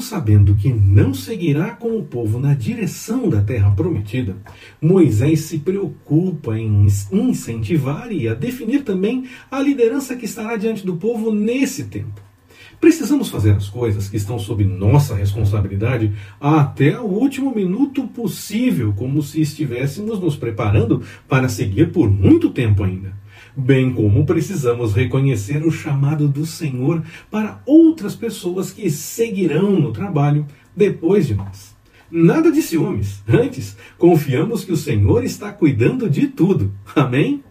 Mesmo sabendo que não seguirá com o povo na direção da terra prometida, Moisés se preocupa em incentivar e a definir também a liderança que estará diante do povo nesse tempo. Precisamos fazer as coisas que estão sob nossa responsabilidade até o último minuto possível, como se estivéssemos nos preparando para seguir por muito tempo ainda. Bem como precisamos reconhecer o chamado do Senhor para outras pessoas que seguirão no trabalho depois de nós. Nada de ciúmes. Antes, confiamos que o Senhor está cuidando de tudo. Amém?